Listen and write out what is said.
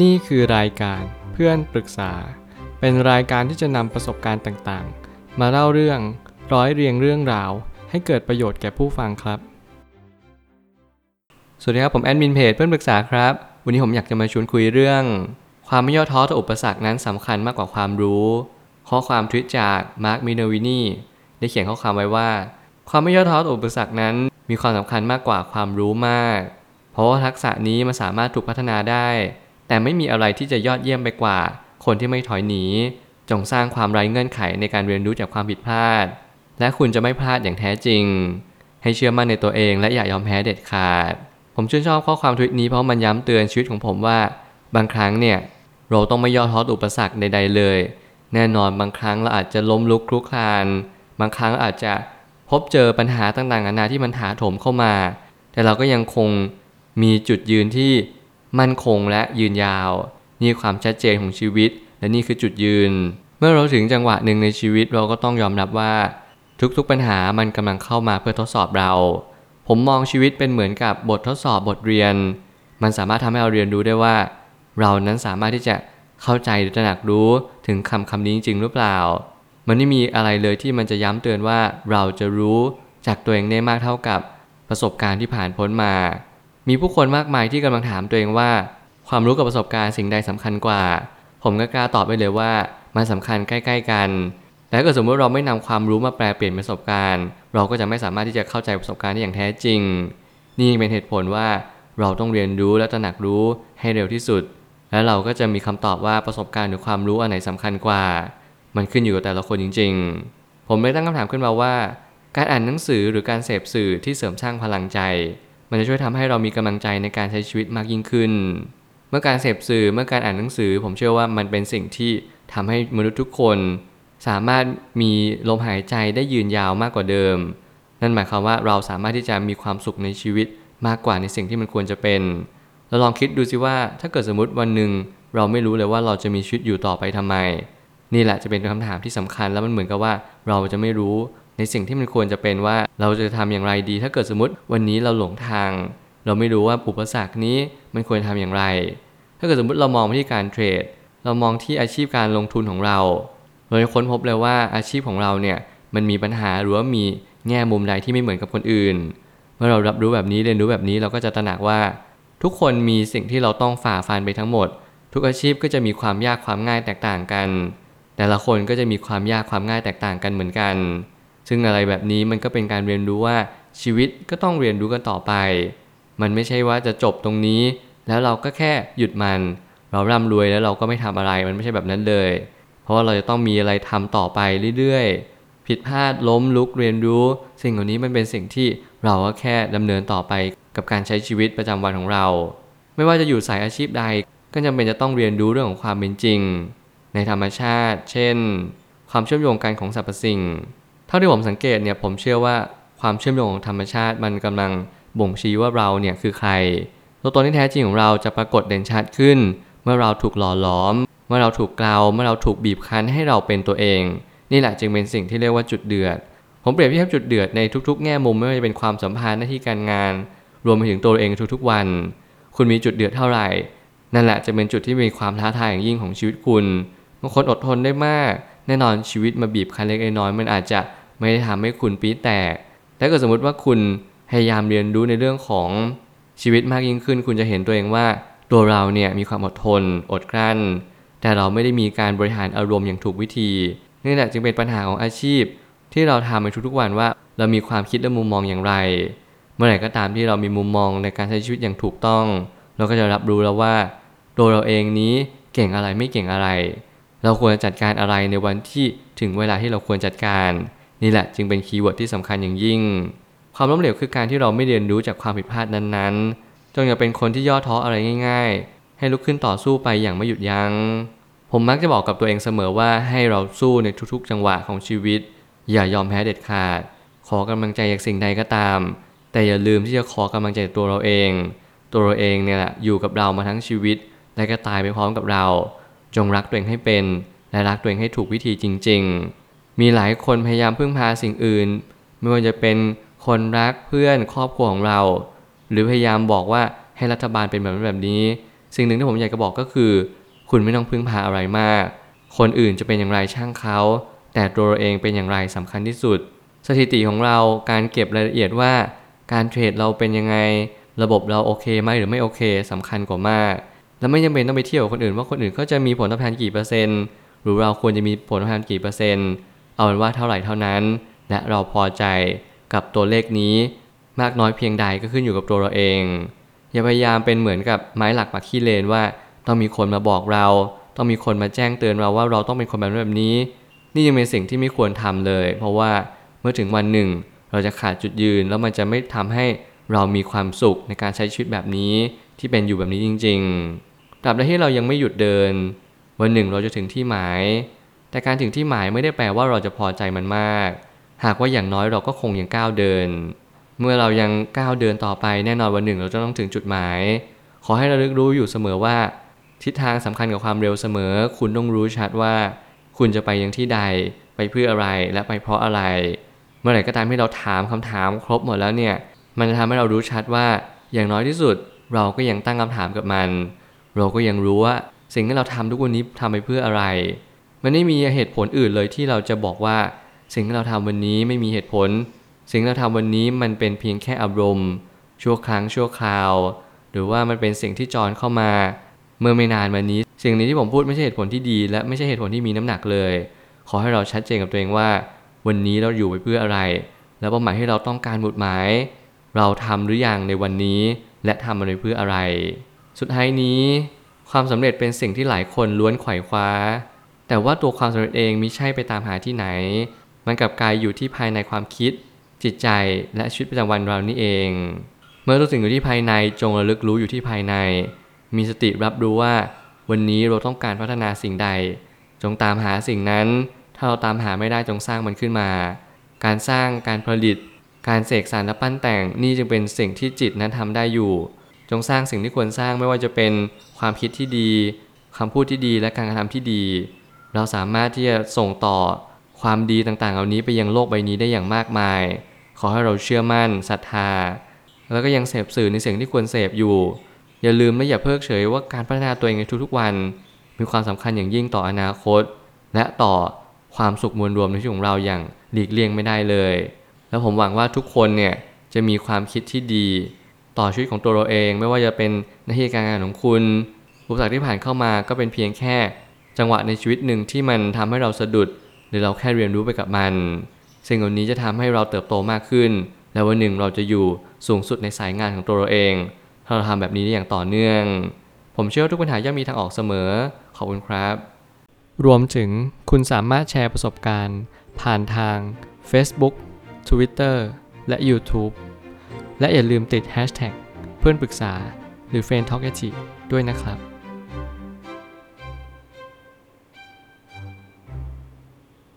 นี่คือรายการเพื่อนปรึกษา เป็นรายการที่จะนำประสบการณ์ต่างๆ มาเล่าเรื่องร้อยเรียงเรื่องราว ให้เกิดประโยชน์แก่ผู้ฟังครับ สวัสดีครับผมแอดมินเพจเพื่อนปรึกษาครับ วันนี้ผมอยากจะมาชวนคุยเรื่อง ความไม่ย่อท้อต่ออุปสรรคนั้นสำคัญมากกว่าความรู้ ข้อความทวิตจากมาร์คมิเนอร์วินีได้เขียนข้อความไว้ว่า ความไม่ย่อท้อต่ออุปสรรคนั้น มีความสำคัญมากกว่าความรู้มาก เพราะว่าทักษะนี้มันสามารถถูกพัฒนาได้ แต่ไม่มีอะไรที่จะยอดเยี่ยมไปกว่า คนที่ไม่ถอยหนี จงสร้างความไร้เงื่อนไขในการเรียนรู้จากความผิดพลาด และคุณจะไม่พลาดอย่างแท้จริง ให้เชื่อมั่นในตัวเองและอย่ายอมแพ้เด็ดขาด ผมชื่นชอบข้อความทวิตนี้เพราะมันย้ำเตือนชีวิตของผมว่า บางครั้งเนี่ยเราต้องไม่ย่อท้อออุปสรรคใดๆเลย แน่นอนบางครั้งเราอาจจะล้มลุกคลุกคลาน บางครั้งอาจจะพบเจอปัญหาต่างๆนานาที่มันถาโถมเข้ามา แต่เราก็ยังคงมีจุดยืนที่ มั่นคงและยืนยาว นี่ความชัดเจนของชีวิต และนี่คือจุดยืน เมื่อเราถึงจังหวะหนึ่งในชีวิตเราก็ต้องยอมรับว่า ทุกๆปัญหามันกำลังเข้ามาเพื่อทดสอบเรา ผมมองชีวิตเป็นเหมือนกับบททดสอบบทเรียน มันสามารถทำให้เราเรียนรู้ได้ว่า เรานั้นสามารถที่จะเข้าใจหรือตระหนักรู้ถึงคำคำนี้จริงหรือเปล่า มันไม่มีอะไรเลยที่มันจะย้ำเตือนว่าเราจะรู้จากตัวเองได้มากเท่ากับประสบการณ์ที่ผ่านพ้นมา มีผู้คนมากมายที่กำลังถามตัวเองว่า ความรู้กับประสบการณ์สิ่งใดสำคัญกว่า ผมก็กล้าตอบไปเลยว่ามันสำคัญใกล้ ๆ กันแต่ถ้าเกิดสมมติเราไม่นำความรู้มาแปลเปลี่ยนประสบการณ์ เราก็จะไม่สามารถที่จะเข้าใจประสบการณ์ได้อย่างแท้จริง นี่เป็นเหตุผลว่าเราต้องเรียนรู้และตระหนักรู้ให้เร็วที่สุด และเราก็จะมีคำตอบว่าประสบการณ์หรือความรู้อันไหนสำคัญกว่า มันขึ้นอยู่กับแต่ละคนจริง ๆ ผมเลยตั้งคำถามขึ้นมาว่า การอ่านหนังสือหรือการเสพสื่อที่เสริมสร้างพลังใจ มันจะช่วยทำให้เรามีกำลังใจในการใช้ชีวิตมากยิ่งขึ้น เมื่อการเสพสื่อเมื่อการอ่านหนังสือ ผมเชื่อว่ามันเป็นสิ่งที่ทำให้มนุษย์ทุกคน สามารถมีลมหายใจได้ยืนยาวมากกว่าเดิม นั่นหมายความว่าเราสามารถที่จะมีความสุขในชีวิตมากกว่าในสิ่งที่มันควรจะเป็น เราลองคิดดูสิว่าถ้าเกิดสมมติวันหนึ่งเราไม่รู้เลยว่าเราจะมีชีวิตอยู่ต่อไปทำไม นี่แหละจะเป็นคำถามที่สำคัญแล้วมันเหมือนกับว่าเราจะไม่รู้ ในสิ่งที่มันควรจะเป็นว่าเราจะทำอย่างไรดี ถ้าเกิดสมมติวันนี้เราหลงทาง เราไม่รู้ว่าอุปสรรคนี้มันควรทำอย่างไร ถ้าเกิดสมมติเรามองไปที่การเทรด เรามองที่อาชีพการลงทุนของเรา เราจะค้นพบเลยว่าอาชีพของเราเนี่ยมันมีปัญหาหรือว่ามีแง่มุมใดที่ไม่เหมือนกับคนอื่น เมื่อเรารับรู้แบบนี้เรียนรู้แบบนี้เราก็จะตระหนักว่า ทุกคนมีสิ่งที่เราต้องฝ่าฟันไปทั้งหมด ทุกอาชีพก็จะมีความยากความง่ายแตกต่างกัน แต่ละคนก็จะมีความยากความง่ายแตกต่างกันเหมือนกัน ซึ่งอะไรแบบนี้มันก็เป็นการเรียนรู้ว่าชีวิตก็ต้องเรียนรู้กันต่อไป มันไม่ใช่ว่าจะจบตรงนี้ แล้วเราก็แค่หยุดมัน เราร่ำรวยแล้วเราก็ไม่ทำอะไรมันไม่ใช่แบบนั้นเลย เพราะว่าเราจะต้องมีอะไรทำต่อไปเรื่อยๆ ผิดพลาดล้มลุกเรียนรู้ สิ่งเหล่านี้มันเป็นสิ่งที่เราก็แค่ดำเนินต่อไปกับการใช้ชีวิตประจำวันของเรา ไม่ว่าจะอยู่สายอาชีพใด ก็จำเป็นจะต้องเรียนรู้เรื่องของความเป็นจริง ในธรรมชาติ เช่น ความเชื่อมโยงกันของสรรพสิ่ง ท่าที่ผมสังเกตเนี่ยผมเชื่อว่าความเชื่อมโยงของธรรมชาติมันกำลังบ่งชี้ว่าเราเนี่ยคือใคร ตัวตนที่แท้จริงของเราจะปรากฏเด่นชัดขึ้น เมื่อเราถูกหล่อหลอม เมื่อเราถูกกล่าวเมื่อเราถูกบีบคั้นให้เราเป็นตัวเอง นี่แหละจึงเป็นสิ่งที่เรียกว่าจุดเดือด ผมเปรียบเทียบจุดเดือดในทุกๆ แง่มุมไม่ว่าจะเป็นความสัมพันธ์หน้าที่การงาน รวมไปถึงตัวเองทุกๆวัน คุณมีจุดเดือดเท่าไหร่ นั่นแหละจะเป็นจุดที่มีความท้าทายอย่างยิ่งของชีวิตคุณบางคนอดทนได้มาก แน่นอนชีวิตมาบีบคั้นเล็กน้อยมันอาจจะ ไม่ได้ทำให้คุณปีแตกแต่ก็สมมติว่าคุณพยายามเรียนรู้ในเรื่องของชีวิตมากยิ่งขึ้น คุณจะเห็นตัวเองว่าตัวเราเนี่ยมีความอดทน อดกลั้น แต่เราไม่ได้มีการบริหารอารมณ์อย่างถูกวิธีนี่แหละจึงเป็นปัญหาของอาชีพ ที่เราทำในทุกๆวันว่า เรามีความคิดและมุมมองอย่างไร เมื่อไหร่ก็ตามที่เรามีมุมมองในการใช้ชีวิตอย่างถูกต้อง เราก็จะรับรู้แล้วว่า ตัวเราเองนี้เก่งอะไรไม่เก่งอะไร เราควรจัดการอะไรในวันที่ถึงเวลาที่เราควรจัดการ นี่แหละจึงเป็น keyword ที่สำคัญอย่างยิ่ง ความล้มเหลวคือการที่เราไม่เรียนรู้จากความผิดพลาดนั้นๆ จงอย่าเป็นคนที่ย่อท้ออะไรง่าย ๆ ให้ลุกขึ้นต่อสู้ไปอย่างไม่หยุดยัง้ง ผมมักจะบอกกับตัวเองเสมอว่าให้เราสู้ในทุกๆ จังหวะของชีวิต อย่ายอมแพ้เด็ดขาด ขอกำลังใจจากสิ่งใดก็ตาม แต่อย่าลืมที่จะขอกำลังใจจากตัวเราเอง ตัวเราเองเนี่ยแหละอยู่กับเรามาทั้งชีวิตและก็ตายไปพร้อมกับเรา จงรักตัวเองให้เป็น และรักตัวเองให้ถูกวิธีจริง ๆ มีหลายคนพยายามพึ่งพาสิ่งอื่น ไม่ว่าจะเป็นคนรักเพื่อนครอบครัวของเรา หรือพยายามบอกว่าให้รัฐบาลเป็นแบบนั้นแบบนี้ สิ่งหนึ่งที่ผมอยากจะบอกก็คือ คุณไม่ต้องพึ่งพาอะไรมาก คนอื่นจะเป็นอย่างไรช่างเขาแต่ตัวเราเองเป็นอย่างไรสำคัญที่สุด สถิติของเราการเก็บรายละเอียดว่าการเทรดเราเป็นยังไง ระบบเราโอเคไหมหรือไม่โอเคสำคัญกว่ามาก และไม่จำเป็นต้องไปเที่ยวคนอื่นว่าคนอื่นก็จะมีผลตอบแทนกี่เปอร์เซ็นต์หรือเราควรจะมีผลตอบแทนกี่เปอร์เซ็นต์ เอาเป็นว่าเท่าไหร่เท่านั้น และเราพอใจกับตัวเลขนี้มากน้อยเพียงใดก็ขึ้นอยู่กับตัวเราเอง อย่าพยายามเป็นเหมือนกับไม้หลักปักขี้เลนว่า ต้องมีคนมาบอกเรา ต้องมีคนมาแจ้งเตือนเราว่าเราต้องเป็นคนแบบนั้แบบนี้ นี่ยังเป็นสิ่งที่ไม่ควรทำเลย เพราะว่าเมื่อถึงวันหนึ่ง เราจะขาดจุดยืนแล้วมันจะไม่ทำให้เรามีความสุขในการใช้ชีวิตแบบนี้ที่เป็นอยู่แบบนี้จริง ๆ ตราบใดที่เรายังไม่หยุดเดิน วันหนึ่งเราจะถึงที่หมาย แต่การถึงที่หมายไม่ได้แปลว่าเราจะพอใจมันมาก หากว่าอย่างน้อยเราก็คงยังก้าวเดิน เมื่อเรายังก้าวเดินต่อไปแน่นอนวันหนึ่งเราจะต้องถึงจุดหมาย ขอให้เราลึกรู้อยู่เสมอว่า ทิศทางสำคัญกับความเร็วเสมอ คุณต้องรู้ชัดว่า คุณจะไปยังที่ใด ไปเพื่ออะไรและไปเพราะอะไร เมื่อไหร่ก็ตามที่เราถามคำถามครบหมดแล้วเนี่ยมันจะทำให้เรารู้ชัดว่าอย่างน้อยที่สุดเราก็ยังตั้งคำถามกับมัน เราก็ยังรู้ว่าสิ่งที่เราทำทุกวันนี้ทำไปเพื่ออะไร มันไม่มีเหตุผลอื่นเลยที่เราจะบอกว่า สิ่งที่เราทำวันนี้ไม่มีเหตุผล สิ่งที่เราทำวันนี้มันเป็นเพียงแค่อารมณ์ ชั่วครั้งชั่วคราว หรือว่ามันเป็นสิ่งที่จรเข้ามา เมื่อไม่นานมานี้ สิ่งนี้ที่ผมพูดไม่ใช่เหตุผลที่ดี และไม่ใช่เหตุผลที่มีน้ำหนักเลย ขอให้เราชัดเจนกับตัวเองว่า วันนี้เราอยู่ไปเพื่ออะไร แล้วเป้าหมายที่เราต้องการหมุดหมาย เราทำหรือยังในวันนี้ และทำมันไปเพื่ออะไร สุดท้ายนี้ ความสำเร็จเป็นสิ่งที่หลายคนล้วนไขว่คว้า แต่ว่าตัวความสำเร็จเองมิใช่ไปตามหาที่ไหน มันกลับกลายอยู่ที่ภายในความคิด จิตใจและชีวิตประจำวันเรานี่เอง เมื่อทุกสิ่งอยู่ที่ภายในจงระลึกรู้อยู่ที่ภายใน มีสติรับรู้ว่า วันนี้เราต้องการพัฒนาสิ่งใด จงตามหาสิ่งนั้น ถ้าเราตามหาไม่ได้จงสร้างมันขึ้นมา การสร้างการผลิต การเสกสรรและปั้นแต่งนี่จึงเป็นสิ่งที่จิตนั้นทำได้อยู่ จงสร้างสิ่งที่ควรสร้างไม่ว่าจะเป็นความคิดที่ดีคำพูดที่ดีและการกระทำที่ดี เราสามารถที่จะส่งต่อความดีต่างๆ เหล่านี้ไปยังโลกใบนี้ได้อย่างมากมาย ขอให้เราเชื่อมั่นศรัทธา แล้วก็ยังเสพสื่อในสิ่งที่ควรเสพอยู่ อย่าลืมและอย่าเพิกเฉยว่าการพัฒนาตัวเองในทุกๆวัน มีความสำคัญอย่างยิ่งต่ออนาคต และต่อความสุขมวลรวมในชีวิตของเราอย่างหลีกเลี่ยงไม่ได้เลย แล้วผมหวังว่าทุกคนเนี่ยจะมีความคิดที่ดี ต่อชีวิตของตัวเราเอง ไม่ว่าจะเป็นหน้าที่การงานของคุณอุปสรรคที่ผ่านเข้ามาก็เป็นเพียงแค่ จังหวะในชีวิตหนึ่งที่มันทำให้เราสะดุด หรือเราแค่เรียนรู้ไปกับมัน สิ่งเหล่านี้จะทำให้เราเติบโตมากขึ้น และวันหนึ่งเราจะอยู่สูงสุดในสายงานของตัวเราเองถ้าเราทำแบบนี้ได้อย่างต่อเนื่อง ผมเชื่อทุกปัญหาย่อมมีทางออกเสมอ ขอบคุณครับ รวมถึงคุณสามารถแชร์ประสบการณ์ ผ่านทาง Facebook Twitter และ YouTube และอย่าลืมติด Hashtag เพื่อนปรึกษาหรือ f r ร e n d t a l k ด้วยนะครับ